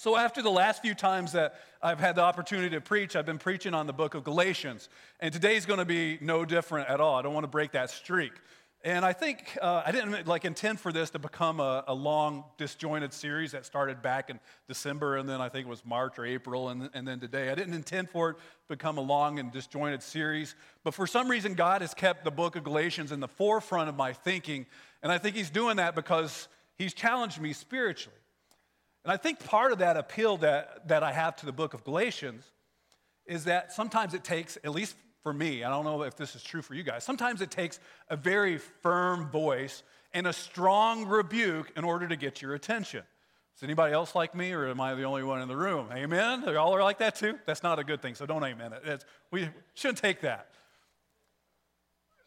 So, after the last few times that I've had the opportunity to preach, I've been preaching on the book of Galatians. And today's going to be no different at all. I don't want to break that streak. And I think uh, I didn't like intend for this to become a, a, long, disjointed series that started back in December, and then I think it was March or April, and, and then today. I didn't intend for it to become a long and disjointed series, but for some reason, God has kept the book of Galatians in the forefront of my thinking, and I think He's doing that because He's challenged me spiritually. And I think part of that appeal that, that I have to the book of Galatians is that sometimes it takes, at least for me, I don't know if this is true for you guys, sometimes it takes a very firm voice and a strong rebuke in order to get your attention. Is anybody else like me, or am I the only one in the room? Amen? Y'all are like that too? That's not a good thing, so don't amen it. It's, we shouldn't take that.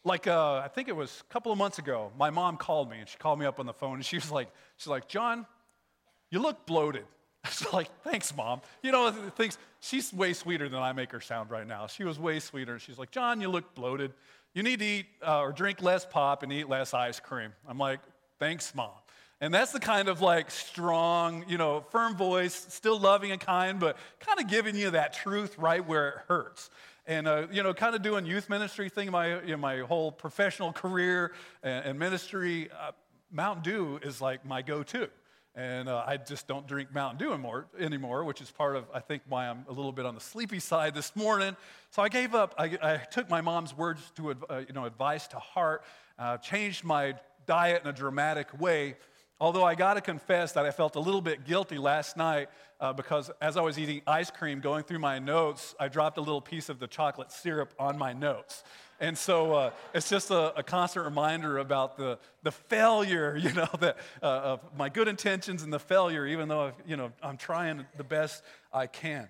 Like, uh, I think it was a couple of months ago, my mom called me, and she called me up on the phone, and she was like, she's like, John, you look bloated. Was like, Thanks, mom. You know, things, she's way sweeter than I make her sound right now. She was way sweeter. She's like, John, you look bloated. You need to eat uh, or drink less pop and eat less ice cream. I'm like, Thanks, mom. And that's the kind of like strong, you know, firm voice, still loving and kind, but kind of giving you that truth right where it hurts. And, uh, you know, kind of doing youth ministry thing my, you know, my whole professional career and, and ministry. Uh, Mountain Dew is like my go to. And uh, I just don't drink Mountain Dew anymore, anymore, which is part of, I think, why I'm a little bit on the sleepy side this morning. So I gave up. I, I took my mom's words to, uh, you know, advice to heart, uh, changed my diet in a dramatic way. Although I got to confess that I felt a little bit guilty last night uh, because as I was eating ice cream, going through my notes, I dropped a little piece of the chocolate syrup on my notes. And so uh, it's just a, a, constant reminder about the, the failure, you know, that, uh, of my good intentions and the failure, even though, I've, you know, I'm trying the best I can.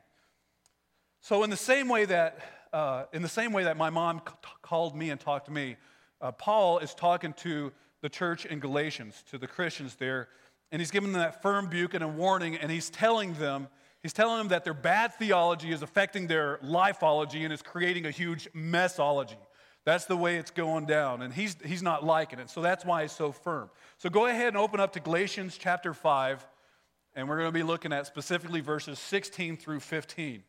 So in the same way that, uh, in the same way that my mom c- called me and talked to me, uh, Paul is talking to the church in Galatians, to the Christians there, and he's giving them that firm buke and a warning, and he's telling them, He's telling them that their bad theology is affecting their lifeology and is creating a huge messology. That's the way it's going down. And he's, he's not liking it. So that's why he's so firm. So go ahead and open up to Galatians chapter 5, and we're going to be looking at specifically verses 16 through 15.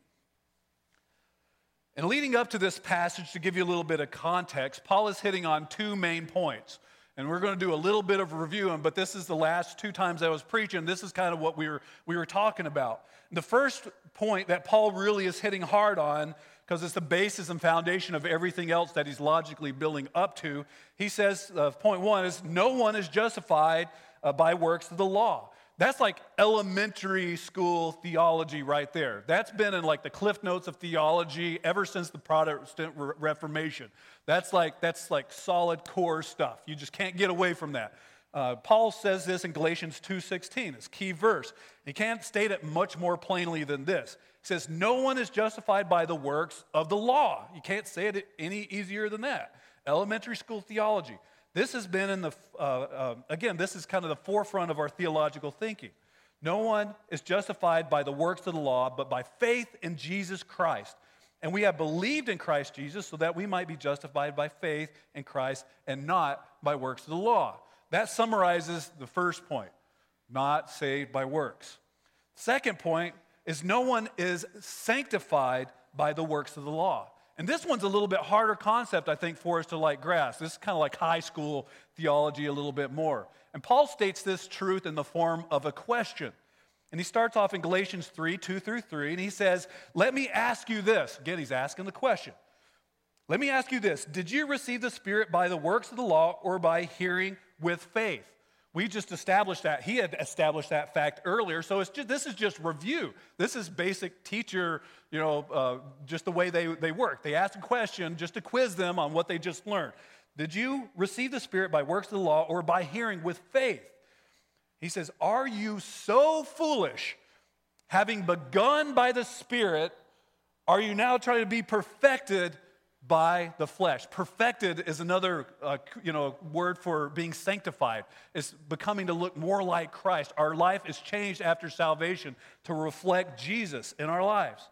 And leading up to this passage, to give you a little bit of context, Paul is hitting on two main points. And we're going to do a little bit of review, but this is the last two times I was preaching. This is kind of what we were, we were talking about. The first point that Paul really is hitting hard on because it's the basis and foundation of everything else that he's logically building up to. He says, uh, point one is, no one is justified uh, by works of the law. That's like elementary school theology right there. That's been in like the cliff notes of theology ever since the Protestant Reformation. That's like that's like solid core stuff. You just can't get away from that. Uh, Paul says this in Galatians 2:16. It's key verse. He can't state it much more plainly than this. Says, No one is justified by the works of the law. You can't say it any easier than that. Elementary school theology. This has been in the, uh, uh, again, this is kind of the forefront of our theological thinking. No one is justified by the works of the law, but by faith in Jesus Christ. And we have believed in Christ Jesus so that we might be justified by faith in Christ and not by works of the law. That summarizes the first point not saved by works. Second point is no one is sanctified by the works of the law. And this one's a little bit harder concept, I think, for us to like grasp. This is kind of like high school theology a little bit more. And Paul states this truth in the form of a question. And he starts off in Galatians 3 2 through 3, and he says, Let me ask you this. Again, he's asking the question. Let me ask you this Did you receive the Spirit by the works of the law or by hearing with faith? We just established that. He had established that fact earlier. So it's just, this is just review. This is basic teacher, you know, uh, just the way they, they work. They ask a question just to quiz them on what they just learned. Did you receive the Spirit by works of the law or by hearing with faith? He says, Are you so foolish, having begun by the Spirit, are you now trying to be perfected by the flesh. Perfected is another uh, you know, word for being sanctified. It's becoming to look more like Christ. Our life is changed after salvation to reflect Jesus in our lives.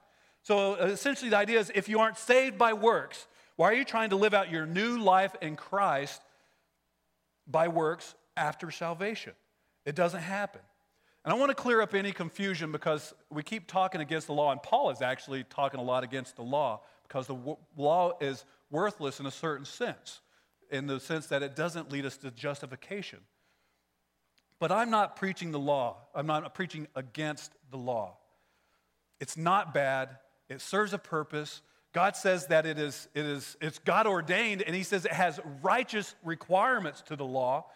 So uh, essentially, the idea is if you aren't saved by works, why are you trying to live out your new life in Christ by works after salvation? It doesn't happen. And I want to clear up any confusion because we keep talking against the law, and Paul is actually talking a lot against the law because the law is worthless in a certain sense, in the sense that it doesn't lead us to justification. But I'm not preaching the law, I'm not preaching against the law. It's not bad, it serves a purpose. God says that it is, it is it's God ordained, and He says it has righteous requirements to the law.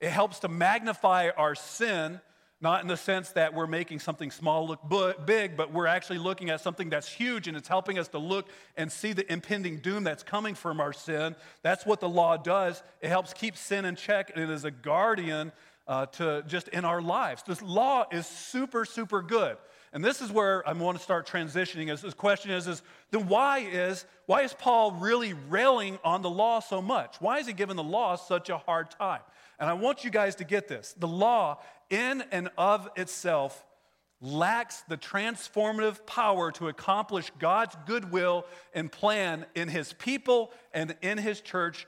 It helps to magnify our sin not in the sense that we're making something small look big, but we're actually looking at something that's huge and it's helping us to look and see the impending doom that's coming from our sin. That's what the law does. It helps keep sin in check and it is a guardian uh, to just in our lives. This law is super, super good. And this is where I want to start transitioning. Is this question is, is then why is why is Paul really railing on the law so much? Why is he giving the law such a hard time? And I want you guys to get this. The law in and of itself lacks the transformative power to accomplish God's goodwill and plan in his people and in his church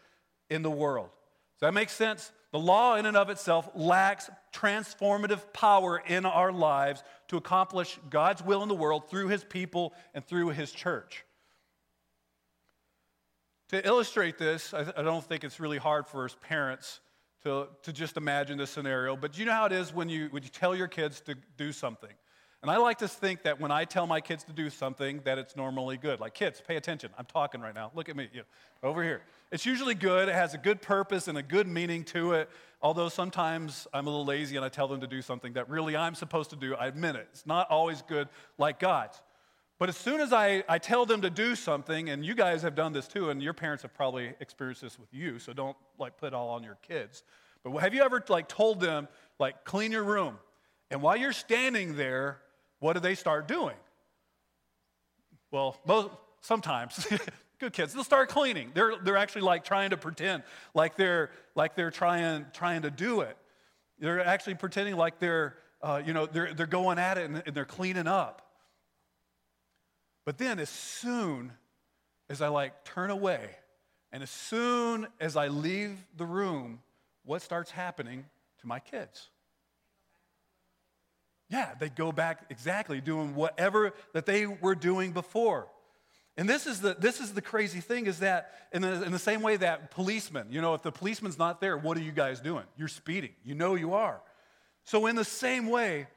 in the world. Does that make sense? The law in and of itself lacks transformative power in our lives to accomplish God's will in the world through his people and through his church. To illustrate this, I don't think it's really hard for us parents to, to just imagine this scenario, but you know how it is when you, when you tell your kids to do something. And I like to think that when I tell my kids to do something, that it's normally good. Like, kids, pay attention. I'm talking right now. Look at me, you know, over here. It's usually good. It has a good purpose and a good meaning to it. Although sometimes I'm a little lazy and I tell them to do something that really I'm supposed to do. I admit it. It's not always good like God's. But as soon as I, I tell them to do something, and you guys have done this too, and your parents have probably experienced this with you, so don't like put it all on your kids. But have you ever like told them, like, clean your room? And while you're standing there, what do they start doing? Well, most, sometimes good kids they'll start cleaning they're, they're actually like trying to pretend like they're like they're trying trying to do it they're actually pretending like they're uh, you know they're, they're going at it and, and they're cleaning up but then, as soon as I like turn away, and as soon as I leave the room, what starts happening to my kids? Yeah, they go back exactly doing whatever that they were doing before. And this is the, this is the crazy thing is that in the, in the same way that policemen, you know, if the policeman's not there, what are you guys doing? You're speeding. You know you are. So, in the same way,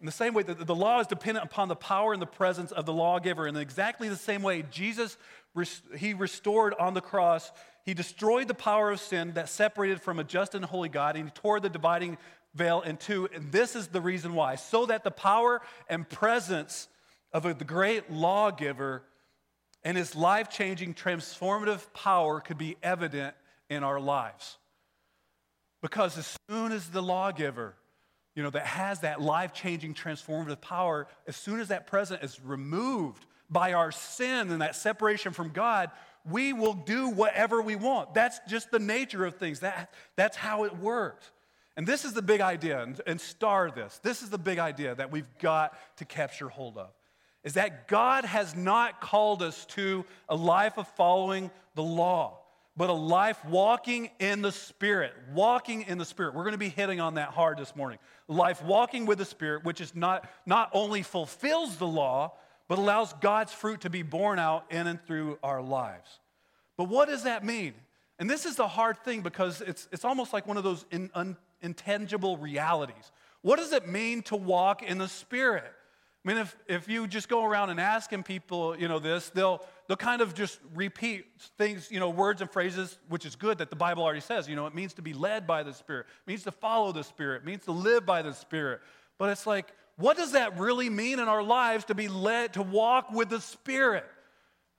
in the same way that the law is dependent upon the power and the presence of the lawgiver, in exactly the same way, Jesus, he restored on the cross, he destroyed the power of sin that separated from a just and holy God, and he tore the dividing veil in two. And this is the reason why so that the power and presence of the great lawgiver and his life changing, transformative power could be evident in our lives. Because as soon as the lawgiver you know, that has that life changing, transformative power, as soon as that present is removed by our sin and that separation from God, we will do whatever we want. That's just the nature of things. That, that's how it works. And this is the big idea, and, and star this. This is the big idea that we've got to capture hold of is that God has not called us to a life of following the law but a life walking in the Spirit. Walking in the Spirit. We're going to be hitting on that hard this morning. Life walking with the Spirit, which is not, not only fulfills the law, but allows God's fruit to be born out in and through our lives. But what does that mean? And this is the hard thing because it's, it's almost like one of those in, un, intangible realities. What does it mean to walk in the Spirit? I mean, if, if you just go around and asking people, you know, this, they'll, they'll kind of just repeat things, you know, words and phrases, which is good that the Bible already says. You know, it means to be led by the Spirit, it means to follow the Spirit, it means to live by the Spirit. But it's like, what does that really mean in our lives to be led, to walk with the Spirit?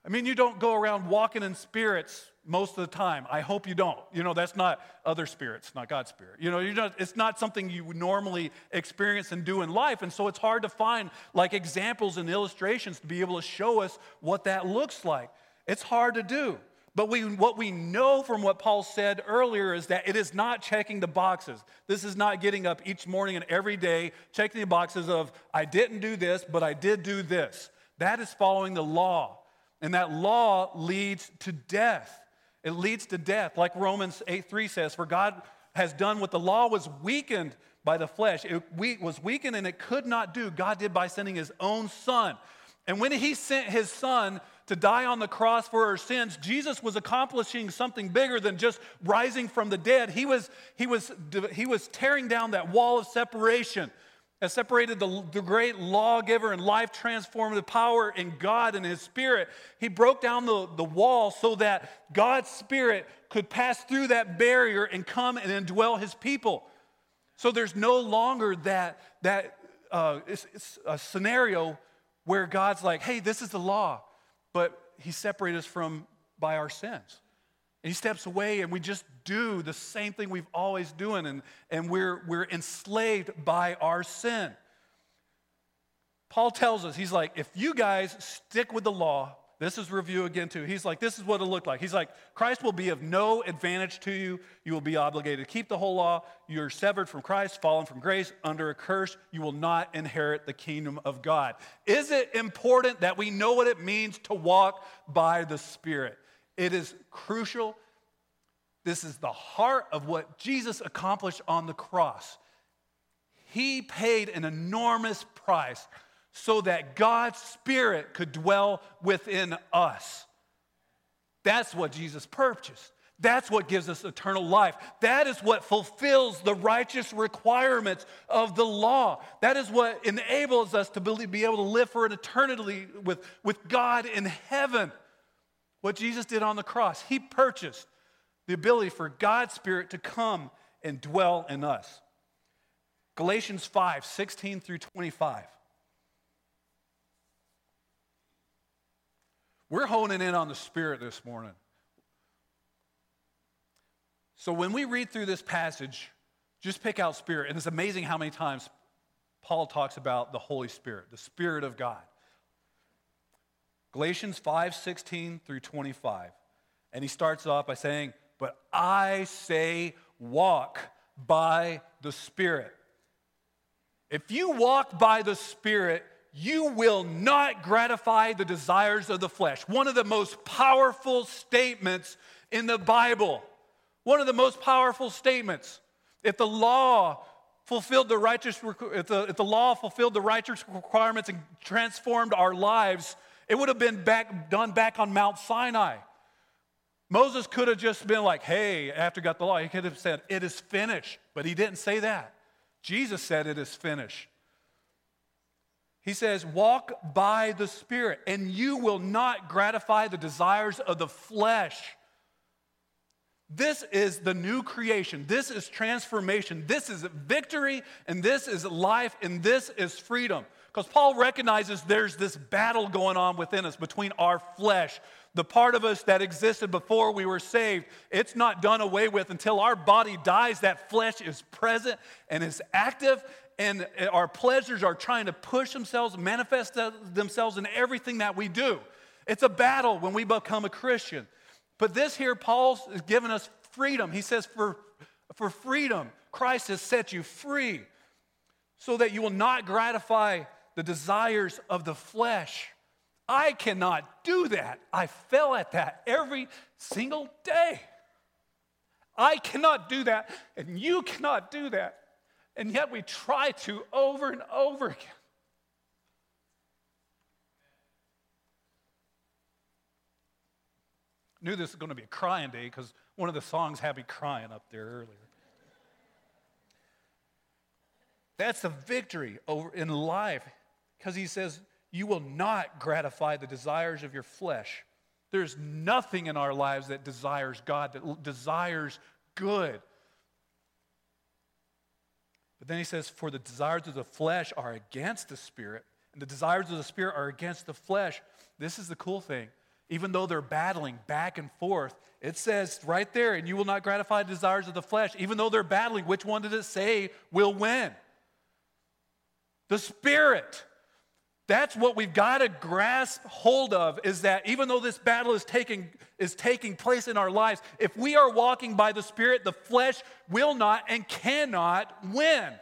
I mean, you don't go around walking in spirits most of the time. I hope you don't. You know, that's not other spirits, not God's spirit. You know, you're not, it's not something you would normally experience and do in life. And so it's hard to find like examples and illustrations to be able to show us what that looks like. It's hard to do. But we, what we know from what Paul said earlier is that it is not checking the boxes. This is not getting up each morning and every day checking the boxes of, I didn't do this, but I did do this. That is following the law. And that law leads to death. It leads to death. Like Romans 8 3 says, For God has done what the law was weakened by the flesh. It was weakened and it could not do. God did by sending his own son. And when he sent his son to die on the cross for our sins, Jesus was accomplishing something bigger than just rising from the dead. He was, he was, he was tearing down that wall of separation that separated the, the great lawgiver and life transformative power in God and His Spirit. He broke down the, the wall so that God's Spirit could pass through that barrier and come and indwell His people. So there's no longer that, that uh, it's, it's a scenario where God's like, hey, this is the law, but He separated us from by our sins. And he steps away, and we just do the same thing we've always doing, and, and we're, we're enslaved by our sin. Paul tells us, he's like, if you guys stick with the law, this is review again, too. He's like, this is what it looked like. He's like, Christ will be of no advantage to you. You will be obligated to keep the whole law. You're severed from Christ, fallen from grace, under a curse. You will not inherit the kingdom of God. Is it important that we know what it means to walk by the Spirit? It is crucial. This is the heart of what Jesus accomplished on the cross. He paid an enormous price so that God's Spirit could dwell within us. That's what Jesus purchased. That's what gives us eternal life. That is what fulfills the righteous requirements of the law. That is what enables us to be able to live for an eternity with, with God in heaven what Jesus did on the cross. He purchased the ability for God's Spirit to come and dwell in us. Galatians 5 16 through 25. We're honing in on the Spirit this morning. So when we read through this passage, just pick out Spirit. And it's amazing how many times Paul talks about the Holy Spirit, the Spirit of God. Galatians 5 16 through 25. And he starts off by saying, But I say, walk by the Spirit. If you walk by the Spirit, you will not gratify the desires of the flesh. One of the most powerful statements in the Bible. One of the most powerful statements. If the law fulfilled the righteous, if the, if the law fulfilled the righteous requirements and transformed our lives, it would have been back, done back on Mount Sinai. Moses could have just been like, hey, after got the law, he could have said, it is finished. But he didn't say that. Jesus said, it is finished. He says, walk by the Spirit, and you will not gratify the desires of the flesh. This is the new creation. This is transformation. This is victory, and this is life, and this is freedom. Because Paul recognizes there's this battle going on within us between our flesh, the part of us that existed before we were saved. It's not done away with until our body dies. That flesh is present and is active, and our pleasures are trying to push themselves, manifest themselves in everything that we do. It's a battle when we become a Christian. But this here, Paul is giving us freedom. He says, for, for freedom, Christ has set you free so that you will not gratify the desires of the flesh. I cannot do that. I fail at that every single day. I cannot do that, and you cannot do that. And yet we try to over and over again. Knew this was going to be a crying day because one of the songs had me crying up there earlier. That's the victory over in life because he says, You will not gratify the desires of your flesh. There's nothing in our lives that desires God, that desires good. But then he says, For the desires of the flesh are against the spirit, and the desires of the spirit are against the flesh. This is the cool thing. Even though they're battling back and forth, it says right there, and you will not gratify the desires of the flesh. Even though they're battling, which one did it say will win? The spirit. That's what we've got to grasp hold of is that even though this battle is taking, is taking place in our lives, if we are walking by the Spirit, the flesh will not and cannot win.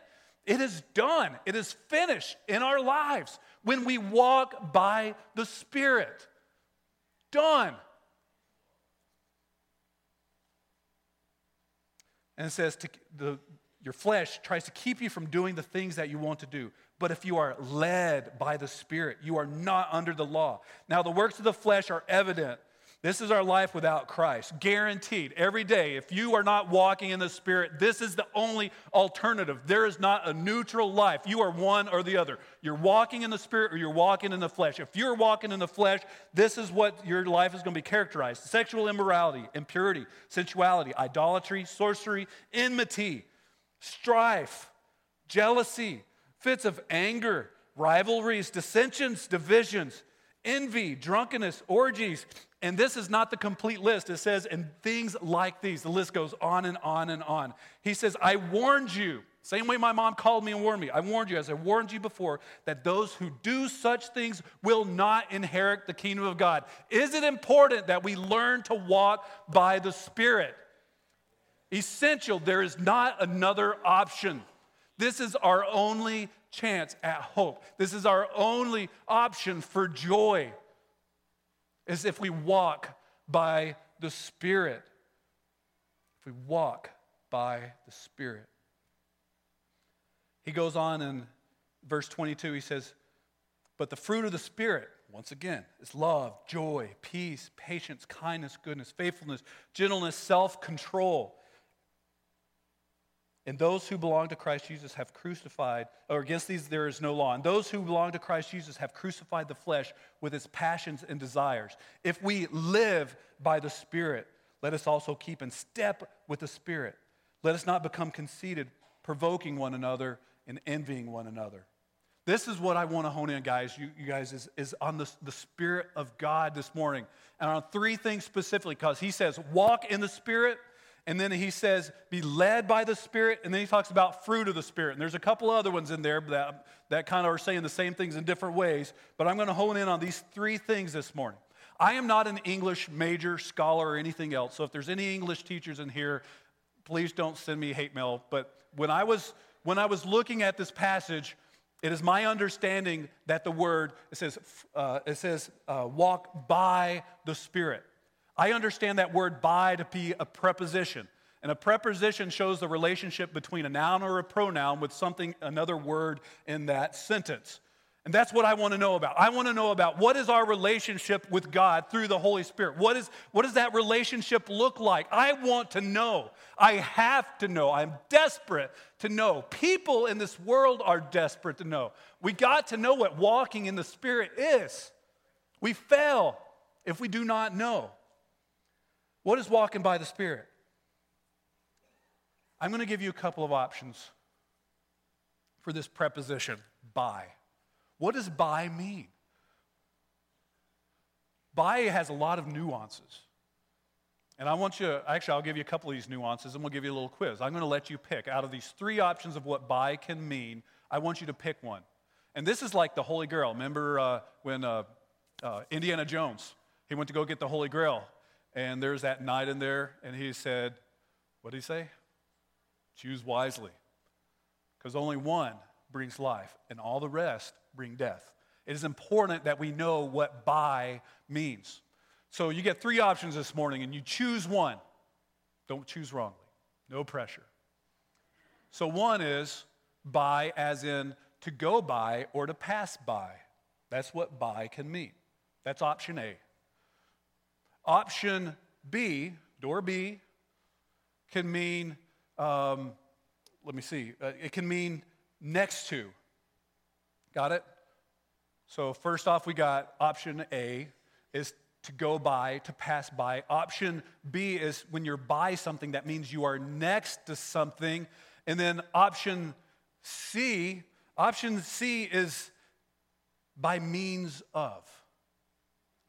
It is done, it is finished in our lives when we walk by the Spirit. Done. And it says to, the, your flesh tries to keep you from doing the things that you want to do. But if you are led by the Spirit, you are not under the law. Now, the works of the flesh are evident. This is our life without Christ. Guaranteed. Every day, if you are not walking in the Spirit, this is the only alternative. There is not a neutral life. You are one or the other. You're walking in the Spirit or you're walking in the flesh. If you're walking in the flesh, this is what your life is going to be characterized sexual immorality, impurity, sensuality, idolatry, sorcery, enmity, strife, jealousy, fits of anger, rivalries, dissensions, divisions, envy, drunkenness, orgies. And this is not the complete list. It says, and things like these. The list goes on and on and on. He says, I warned you. Same way my mom called me and warned me. I warned you, as I warned you before, that those who do such things will not inherit the kingdom of God. Is it important that we learn to walk by the Spirit? Essential. There is not another option. This is our only chance at hope. This is our only option for joy, is if we walk by the Spirit. If we walk by the Spirit. He goes on in verse 22, he says, But the fruit of the Spirit, once again, is love, joy, peace, patience, kindness, goodness, faithfulness, gentleness, self control. And those who belong to Christ Jesus have crucified, or against these there is no law. And those who belong to Christ Jesus have crucified the flesh with its passions and desires. If we live by the Spirit, let us also keep in step with the Spirit. Let us not become conceited, provoking one another and envying one another. This is what I want to hone in, guys. You, you guys, is, is on the, the Spirit of God this morning. And on three things specifically, because he says, walk in the Spirit and then he says, be led by the Spirit. And then he talks about fruit of the Spirit. And there's a couple other ones in there that, that kind of are saying the same things in different ways. But I'm going to hone in on these three things this morning. I am not an English major scholar or anything else. So if there's any English teachers in here, please don't send me hate mail. But when I was, when I was looking at this passage, it is my understanding that the word, it says, uh, it says uh, walk by the Spirit. I understand that word by to be a preposition. And a preposition shows the relationship between a noun or a pronoun with something, another word in that sentence. And that's what I want to know about. I want to know about what is our relationship with God through the Holy Spirit? What, is, what does that relationship look like? I want to know. I have to know. I'm desperate to know. People in this world are desperate to know. We got to know what walking in the Spirit is. We fail if we do not know. What is walking by the Spirit? I'm going to give you a couple of options for this preposition, by. What does by mean? By has a lot of nuances. And I want you, actually, I'll give you a couple of these nuances and we'll give you a little quiz. I'm going to let you pick. Out of these three options of what by can mean, I want you to pick one. And this is like the Holy Grail. Remember uh, when uh, uh, Indiana Jones, he went to go get the Holy Grail and there's that knight in there, and he said, What did he say? Choose wisely. Because only one brings life, and all the rest bring death. It is important that we know what by means. So you get three options this morning, and you choose one. Don't choose wrongly. No pressure. So one is by, as in to go by or to pass by. That's what by can mean. That's option A. Option B, door B, can mean, um, let me see, uh, it can mean next to. Got it? So, first off, we got option A is to go by, to pass by. Option B is when you're by something, that means you are next to something. And then option C, option C is by means of.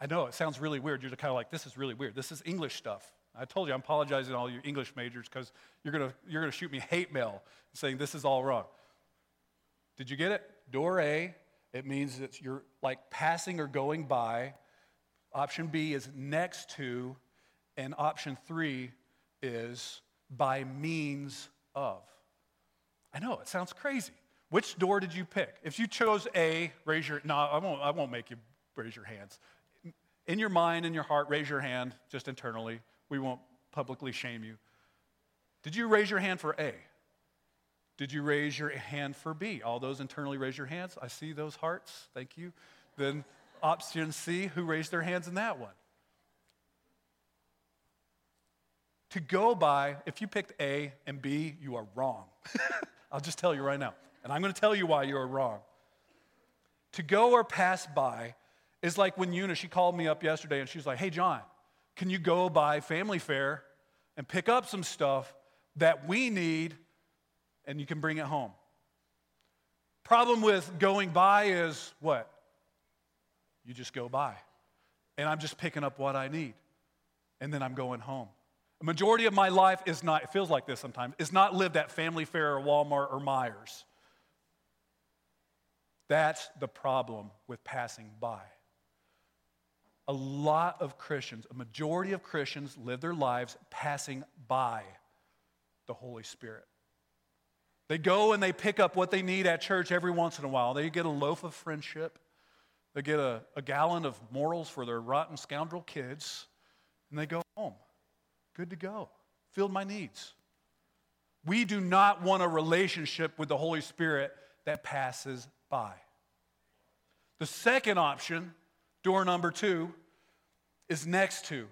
I know it sounds really weird. You're kind of like, this is really weird. This is English stuff. I told you I'm apologizing to all you English majors because you're going you're gonna shoot me hate mail saying this is all wrong. Did you get it? Door A, it means that you're like passing or going by. Option B is next to. And option three is by means of. I know, it sounds crazy. Which door did you pick? If you chose A, raise your, no, I won't, I won't make you raise your hands in your mind, in your heart, raise your hand just internally. We won't publicly shame you. Did you raise your hand for A? Did you raise your hand for B? All those internally raise your hands. I see those hearts. Thank you. Then option C, who raised their hands in that one? To go by, if you picked A and B, you are wrong. I'll just tell you right now. And I'm going to tell you why you are wrong. To go or pass by is like when Eunice, she called me up yesterday and she was like, hey, John, can you go by Family Fare and pick up some stuff that we need and you can bring it home? Problem with going by is what? You just go by. And I'm just picking up what I need. And then I'm going home. A majority of my life is not, it feels like this sometimes, is not lived at Family Fare or Walmart or Meijer's. That's the problem with passing by. A lot of Christians, a majority of Christians, live their lives passing by the Holy Spirit. They go and they pick up what they need at church every once in a while. They get a loaf of friendship, they get a, a gallon of morals for their rotten scoundrel kids, and they go home. Good to go. Filled my needs. We do not want a relationship with the Holy Spirit that passes by. The second option, door number two, is next to.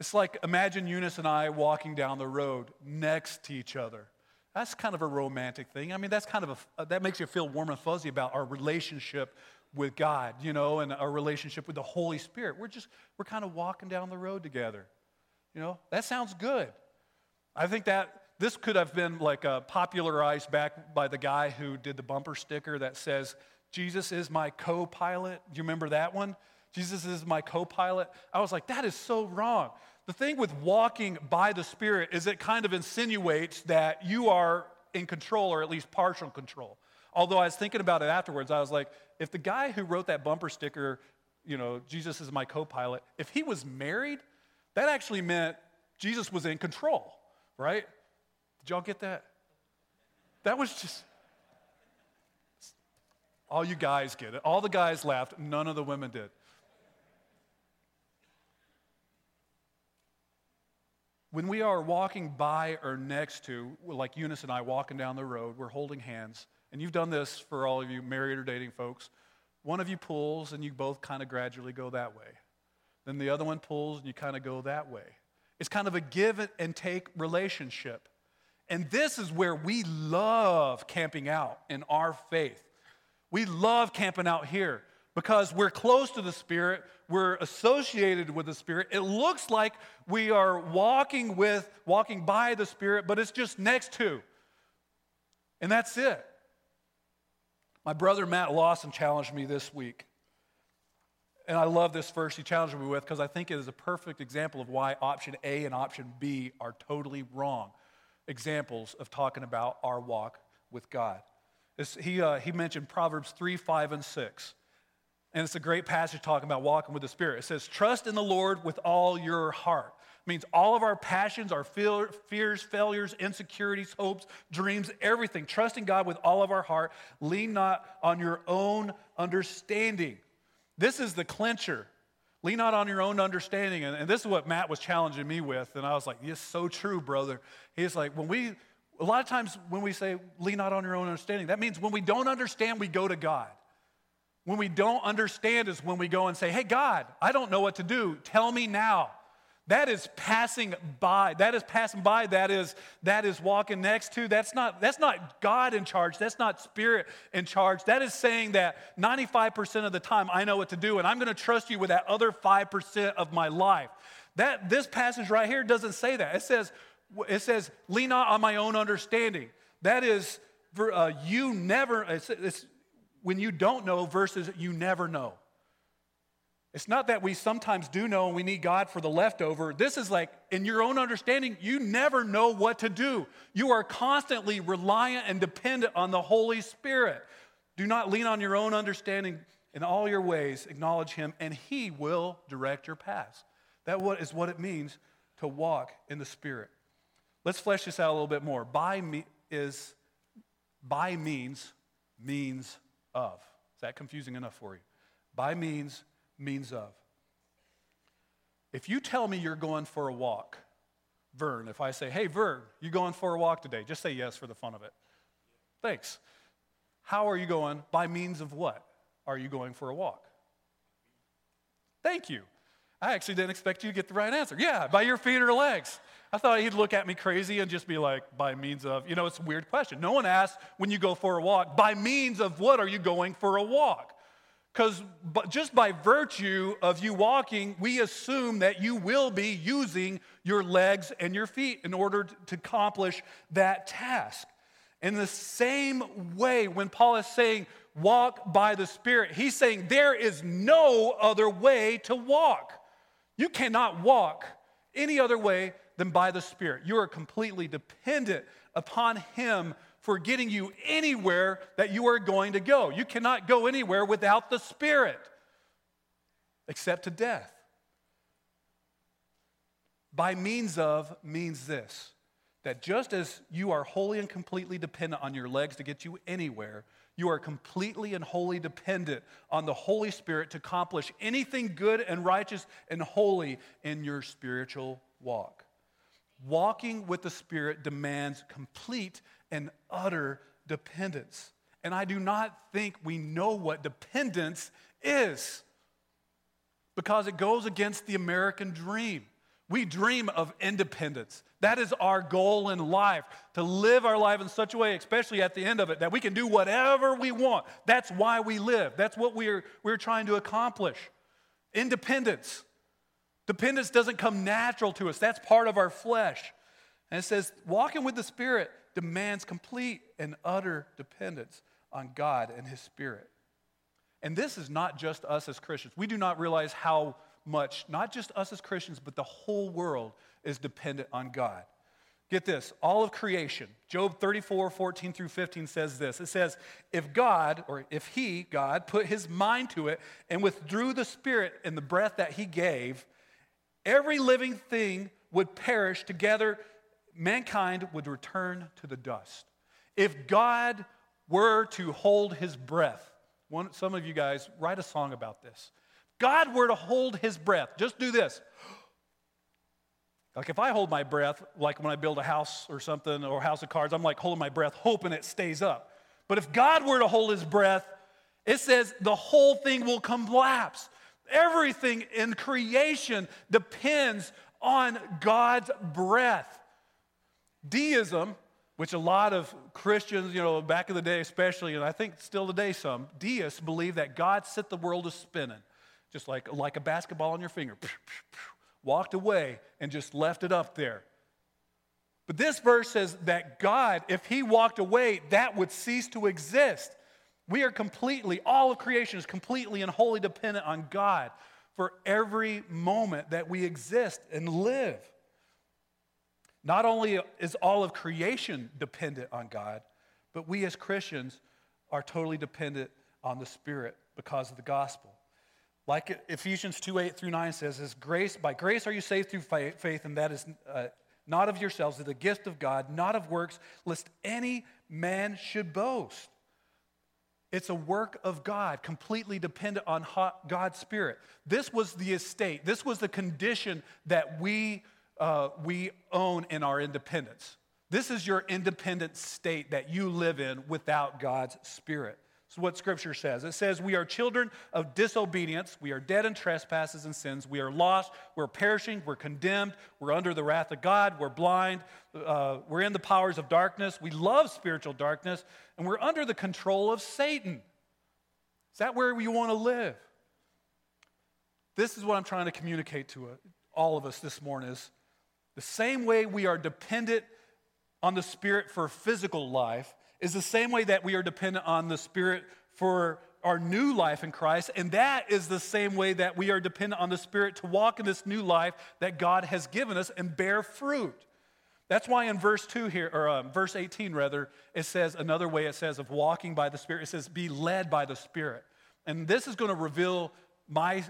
It's like imagine Eunice and I walking down the road next to each other. That's kind of a romantic thing. I mean, that's kind of a, uh, that makes you feel warm and fuzzy about our relationship with God, you know, and our relationship with the Holy Spirit. We're just, we're kind of walking down the road together. You know, that sounds good. I think that this could have been like a popularized back by the guy who did the bumper sticker that says, Jesus is my co pilot. Do you remember that one? Jesus is my co pilot. I was like, that is so wrong. The thing with walking by the Spirit is it kind of insinuates that you are in control or at least partial control. Although I was thinking about it afterwards, I was like, if the guy who wrote that bumper sticker, you know, Jesus is my co pilot, if he was married, that actually meant Jesus was in control, right? Did y'all get that? That was just, all you guys get it. All the guys laughed, none of the women did. When we are walking by or next to, like Eunice and I walking down the road, we're holding hands, and you've done this for all of you married or dating folks. One of you pulls, and you both kind of gradually go that way. Then the other one pulls and you kind of go that way. It's kind of a give and take relationship. And this is where we love camping out in our faith. We love camping out here because we're close to the Spirit, we're associated with the Spirit. It looks like we are walking with, walking by the Spirit, but it's just next to. And that's it. My brother Matt Lawson challenged me this week and I love this verse he challenged me with because I think it is a perfect example of why option A and option B are totally wrong examples of talking about our walk with God. he, uh, he mentioned Proverbs 3, 5, and 6. And it's a great passage talking about walking with the Spirit. It says, Trust in the Lord with all your heart. It means all of our passions, our fears, failures, insecurities, hopes, dreams, everything. Trust in God with all of our heart. Lean not on your own understanding. This is the clincher. Lean not on your own understanding. And, and this is what Matt was challenging me with. And I was like, yes, so true, brother. He's like, when we, a lot of times when we say lean not on your own understanding, that means when we don't understand, we go to God. When we don't understand is when we go and say, hey, God, I don't know what to do. Tell me now. That is passing by. That is passing by. That is, that is walking next to. That's not, that's not God in charge. That's not spirit in charge. That is saying that 95% of the time I know what to do, and I'm going to trust you with that other 5% of my life. That, this passage right here doesn't say that. It says, it says, lean not on my own understanding. That is, uh, you never, it's, it's when you don't know versus you never know. It's not that we sometimes do know and we need God for the leftover. This is like, in your own understanding, you never know what to do. You are constantly reliant and dependent on the Holy Spirit. Do not lean on your own understanding. In all your ways, acknowledge Him, and He will direct your paths. That is what it means to walk in the Spirit. Let's flesh this out a little bit more. By me is by means means of. Is that confusing enough for you? By means means of. If you tell me you're going for a walk, Vern, if I say, hey, Vern, you going for a walk today? Just say yes for the fun of it. Thanks. How are you going? By means of what are you going for a walk? Thank you. I actually didn't expect you to get the right answer. Yeah, by your feet or legs. I thought he'd look at me crazy and just be like, by means of, you know, it's a weird question. No one asks when you go for a walk, by means of what are you going for a walk? Because just by virtue of you walking, we assume that you will be using your legs and your feet in order to accomplish that task. In the same way, when Paul is saying, walk by the Spirit, he's saying there is no other way to walk. You cannot walk any other way than by the Spirit. You are completely dependent upon Him for getting you anywhere that you are going to go. You cannot go anywhere without the Spirit, except to death. By means of means this that just as you are wholly and completely dependent on your legs to get you anywhere, you are completely and wholly dependent on the Holy Spirit to accomplish anything good and righteous and holy in your spiritual walk. Walking with the Spirit demands complete and utter dependence. And I do not think we know what dependence is because it goes against the American dream. We dream of independence. That is our goal in life, to live our life in such a way, especially at the end of it, that we can do whatever we want. That's why we live. That's what we're, we're trying to accomplish. Independence. Dependence doesn't come natural to us, that's part of our flesh. And it says, walking with the Spirit demands complete and utter dependence on God and His Spirit. And this is not just us as Christians. We do not realize how much, not just us as Christians, but the whole world is dependent on God. Get this, all of creation, Job 34, 14 through 15 says this. It says, If God, or if He, God, put His mind to it and withdrew the Spirit and the breath that He gave, every living thing would perish together, mankind would return to the dust. If God were to hold His breath, one, some of you guys write a song about this. God were to hold His breath, just do this. Like if I hold my breath, like when I build a house or something or a house of cards, I'm like holding my breath, hoping it stays up. But if God were to hold his breath, it says the whole thing will collapse. Everything in creation depends on God's breath. Deism, which a lot of Christians, you know, back in the day especially, and I think still today some, deists believe that God set the world to spinning, just like, like a basketball on your finger walked away and just left it up there. But this verse says that God, if He walked away, that would cease to exist. We are completely, all of creation is completely and wholly dependent on God for every moment that we exist and live. Not only is all of creation dependent on God, but we as Christians are totally dependent on the Spirit because of the gospel. Like Ephesians 2 8 through 9 says, is grace, by grace are you saved through faith, and that is uh, not of yourselves, a gift of God, not of works, lest any man should boast. It's a work of God, completely dependent on God's Spirit. This was the estate, this was the condition that we, uh, we own in our independence. This is your independent state that you live in without God's Spirit. It's what Scripture says. It says, We are children of disobedience. We are dead in trespasses and sins. We are lost. We're perishing. We're condemned. We're under the wrath of God. We're blind. Uh, we're in the powers of darkness. We love spiritual darkness. And we're under the control of Satan. Is that where we want to live? This is what I'm trying to communicate to uh, all of us this morning is the same way we are dependent on the Spirit for physical life, is the same way that we are dependent on the Spirit for our new life in Christ, and that is the same way that we are dependent on the Spirit to walk in this new life that God has given us and bear fruit. That's why in verse 2 here, or um, verse 18 rather, it says another way it says of walking by the Spirit, it says be led by the Spirit. And this is going to reveal my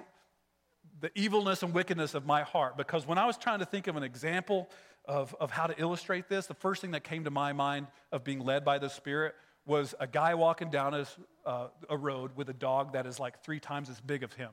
the evilness and wickedness of my heart because when I was trying to think of an example of, of how to illustrate this, the first thing that came to my mind of being led by the Spirit was a guy walking down a, uh, a road with a dog that is like three times as big of him.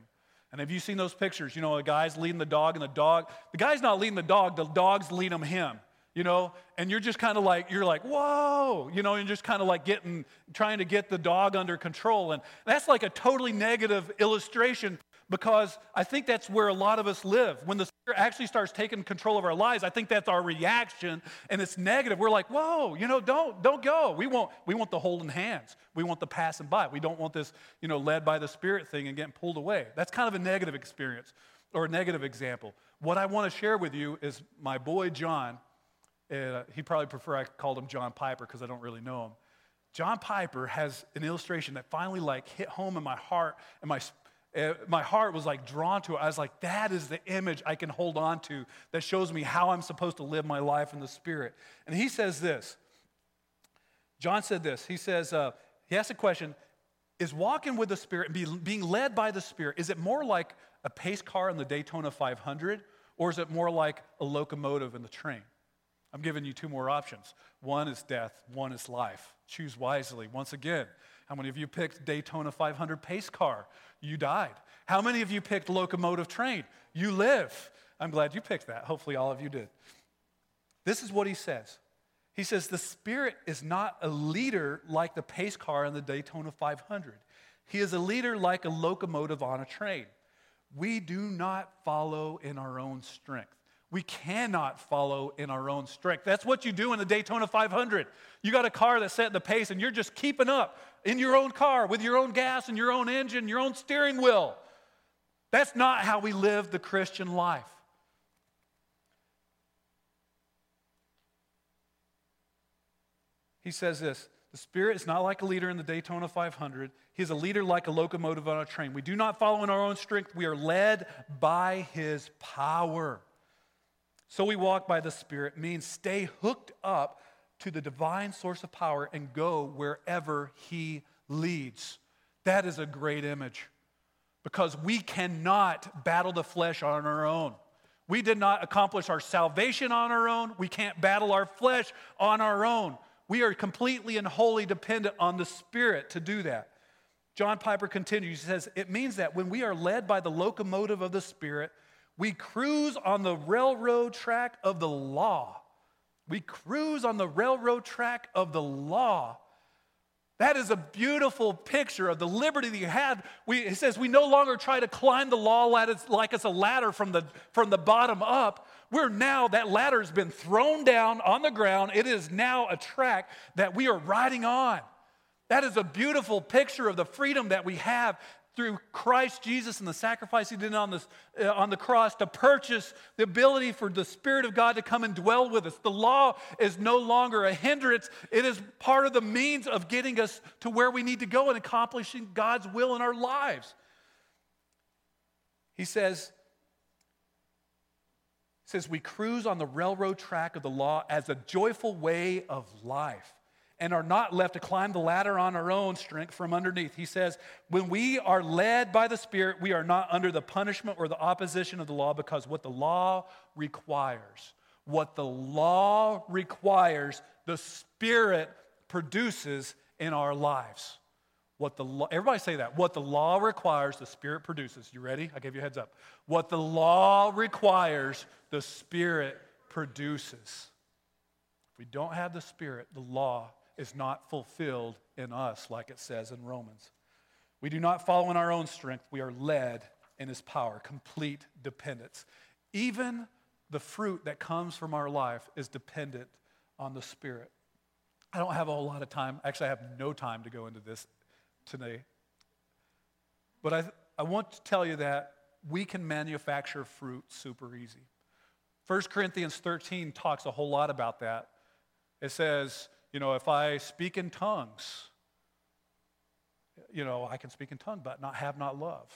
And have you seen those pictures? You know, a guy's leading the dog, and the dog, the guy's not leading the dog, the dog's leading him. you know, and you're just kind of like, you're like, whoa, you know, and just kind of like getting, trying to get the dog under control. And that's like a totally negative illustration because I think that's where a lot of us live. When the Spirit actually starts taking control of our lives, I think that's our reaction and it's negative. We're like, whoa, you know, don't, don't go. We want, we want the holding hands. We want the passing by. We don't want this, you know, led by the Spirit thing and getting pulled away. That's kind of a negative experience or a negative example. What I want to share with you is my boy John. Uh, he'd probably prefer I called him John Piper because I don't really know him. John Piper has an illustration that finally like hit home in my heart and my uh, my heart was like drawn to it. I was like, that is the image I can hold on to that shows me how I'm supposed to live my life in the Spirit. And he says this. John said this. He says, uh, he asked a question Is walking with the Spirit and be, being led by the Spirit, is it more like a pace car in the Daytona 500, or is it more like a locomotive in the train? I'm giving you two more options. One is death, one is life. Choose wisely. Once again, how many of you picked Daytona 500 pace car? You died. How many of you picked locomotive train? You live. I'm glad you picked that. Hopefully, all of you did. This is what he says. He says, The Spirit is not a leader like the pace car in the Daytona 500. He is a leader like a locomotive on a train. We do not follow in our own strength. We cannot follow in our own strength. That's what you do in the Daytona 500. You got a car that's setting the pace and you're just keeping up in your own car with your own gas and your own engine, your own steering wheel. That's not how we live the Christian life. He says this The Spirit is not like a leader in the Daytona 500. He is a leader like a locomotive on a train. We do not follow in our own strength, we are led by His power. So we walk by the Spirit means stay hooked up to the divine source of power and go wherever He leads. That is a great image because we cannot battle the flesh on our own. We did not accomplish our salvation on our own. We can't battle our flesh on our own. We are completely and wholly dependent on the Spirit to do that. John Piper continues, he says, It means that when we are led by the locomotive of the Spirit, we cruise on the railroad track of the law. We cruise on the railroad track of the law. That is a beautiful picture of the liberty that you had. We, it says we no longer try to climb the law ladder like it's a ladder from the, from the bottom up. We're now, that ladder has been thrown down on the ground. It is now a track that we are riding on. That is a beautiful picture of the freedom that we have through Christ Jesus and the sacrifice he did on, this, uh, on the cross to purchase the ability for the Spirit of God to come and dwell with us. The law is no longer a hindrance, it is part of the means of getting us to where we need to go and accomplishing God's will in our lives. He says, says we cruise on the railroad track of the law as a joyful way of life and are not left to climb the ladder on our own strength from underneath. He says, when we are led by the Spirit, we are not under the punishment or the opposition of the law because what the law requires, what the law requires, the Spirit produces in our lives. What the everybody say that. What the law requires, the Spirit produces. You ready? I gave you a heads up. What the law requires, the Spirit produces. If we don't have the Spirit, the law is not fulfilled in us, like it says in Romans. We do not follow in our own strength, we are led in His power, complete dependence. Even the fruit that comes from our life is dependent on the Spirit. I don't have a whole lot of time. Actually, I have no time to go into this today. But I, I want to tell you that we can manufacture fruit super easy. 1 Corinthians 13 talks a whole lot about that. It says, you know, if I speak in tongues, you know, I can speak in tongues, but not have not love.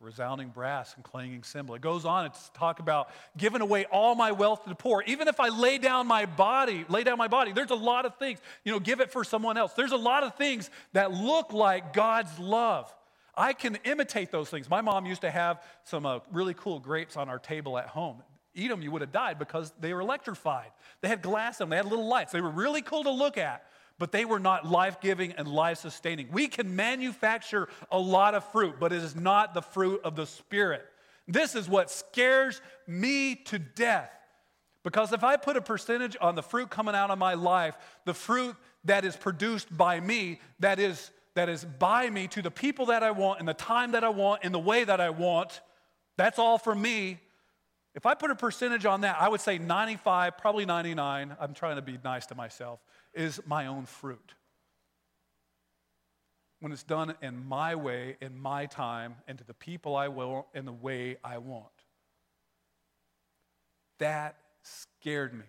Resounding brass and clanging cymbal. It goes on to talk about giving away all my wealth to the poor. Even if I lay down my body, lay down my body, there's a lot of things, you know, give it for someone else. There's a lot of things that look like God's love. I can imitate those things. My mom used to have some uh, really cool grapes on our table at home eat them, you would have died because they were electrified. They had glass in them, they had little lights. They were really cool to look at, but they were not life giving and life sustaining. We can manufacture a lot of fruit, but it is not the fruit of the Spirit. This is what scares me to death Because if I put a percentage on the fruit coming out of my life, the fruit that is produced by me, that is, that is by me to the people that I want, in the time that I want, in the way that I want, that's all for me. If I put a percentage on that, I would say 95, probably 99, I'm trying to be nice to myself, is my own fruit. When it's done in my way, in my time, and to the people I will, in the way I want. That scared me.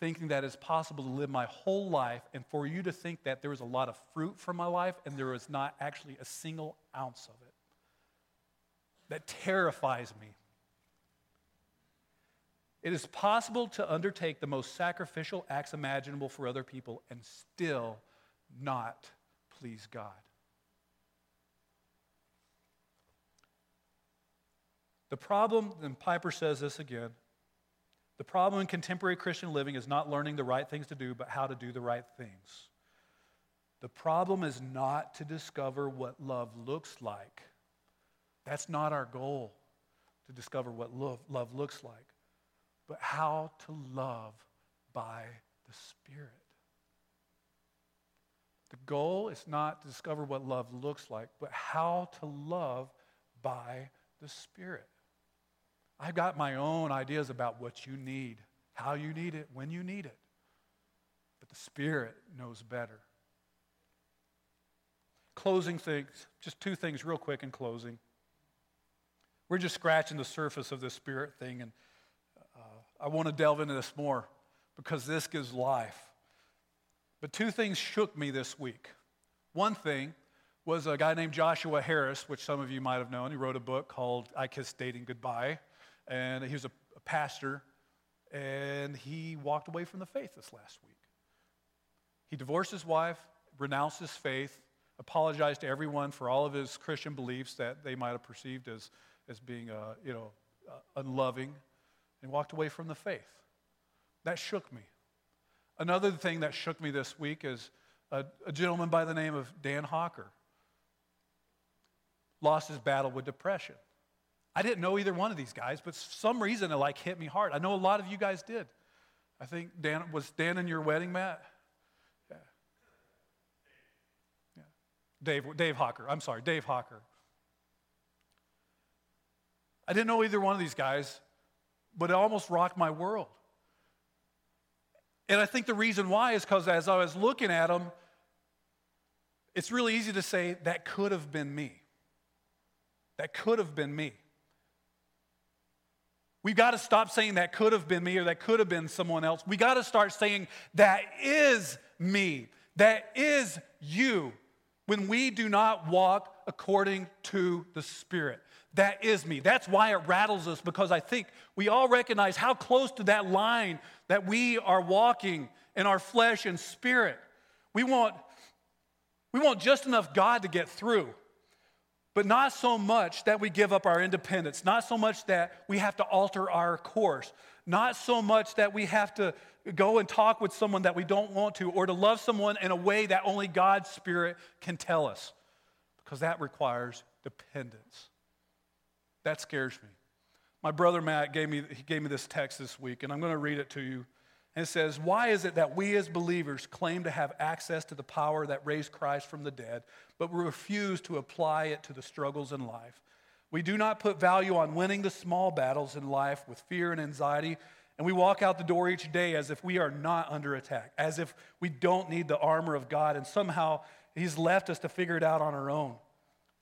Thinking that it's possible to live my whole life and for you to think that there was a lot of fruit from my life and there was not actually a single ounce of it. That terrifies me. It is possible to undertake the most sacrificial acts imaginable for other people and still not please God. The problem, and Piper says this again the problem in contemporary Christian living is not learning the right things to do, but how to do the right things. The problem is not to discover what love looks like. That's not our goal, to discover what love, love looks like, but how to love by the Spirit. The goal is not to discover what love looks like, but how to love by the Spirit. I've got my own ideas about what you need, how you need it, when you need it. But the Spirit knows better. Closing things, just two things real quick in closing. We're just scratching the surface of this Spirit thing, and I want to delve into this more because this gives life. But two things shook me this week. One thing was a guy named Joshua Harris, which some of you might have known. He wrote a book called I Kissed Dating Goodbye and he was a, a pastor, and he walked away from the faith this last week. He divorced his wife, renounced his faith, apologized to everyone for all of his Christian beliefs that they might have perceived as, as being, uh, you know, uh, unloving, and walked away from the faith. That shook me. Another thing that shook me this week is a, a gentleman by the name of Dan Hawker lost his battle with depression. I didn't know either one of these guys, but some reason it like hit me hard. I know a lot of you guys did. I think Dan was Dan in your wedding, Matt? Yeah. Yeah. Dave, Dave Hawker. I'm sorry, Dave Hawker. I didn't know either one of these guys, but it almost rocked my world. And I think the reason why is because as I was looking at them, it's really easy to say, that could have been me. That could have been me. We've got to stop saying that could have been me or that could have been someone else. We got to start saying that is me, that is you when we do not walk according to the Spirit. That is me. That's why it rattles us because I think we all recognize how close to that line that we are walking in our flesh and spirit. We want, we want just enough God to get through but not so much that we give up our independence, not so much that we have to alter our course, not so much that we have to go and talk with someone that we don't want to, or to love someone in a way that only God's Spirit can tell us, because that requires dependence. That scares me. My brother Matt gave me, he gave me this text this week, and I'm going to read it to you. And it says, Why is it that we as believers claim to have access to the power that raised Christ from the dead, but we refuse to apply it to the struggles in life? We do not put value on winning the small battles in life with fear and anxiety, and we walk out the door each day as if we are not under attack, as if we don't need the armor of God, and somehow He's left us to figure it out on our own.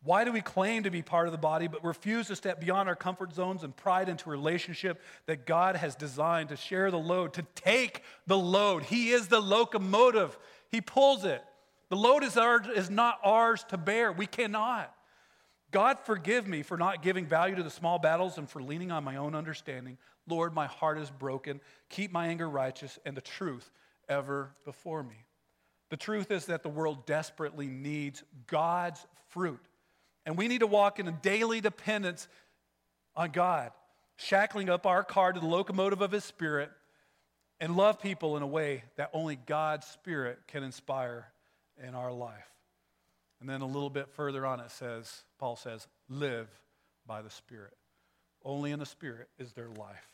Why do we claim to be part of the body but refuse to step beyond our comfort zones and pride into a relationship that God has designed to share the load, to take the load? He is the locomotive, He pulls it. The load is, is not ours to bear. We cannot. God, forgive me for not giving value to the small battles and for leaning on my own understanding. Lord, my heart is broken. Keep my anger righteous and the truth ever before me. The truth is that the world desperately needs God's fruit and we need to walk in a daily dependence on God, shackling up our car to the locomotive of His Spirit and love people in a way that only God's Spirit can inspire in our life. And then a little bit further on, it says, Paul says, live by the Spirit. Only in the Spirit is there life.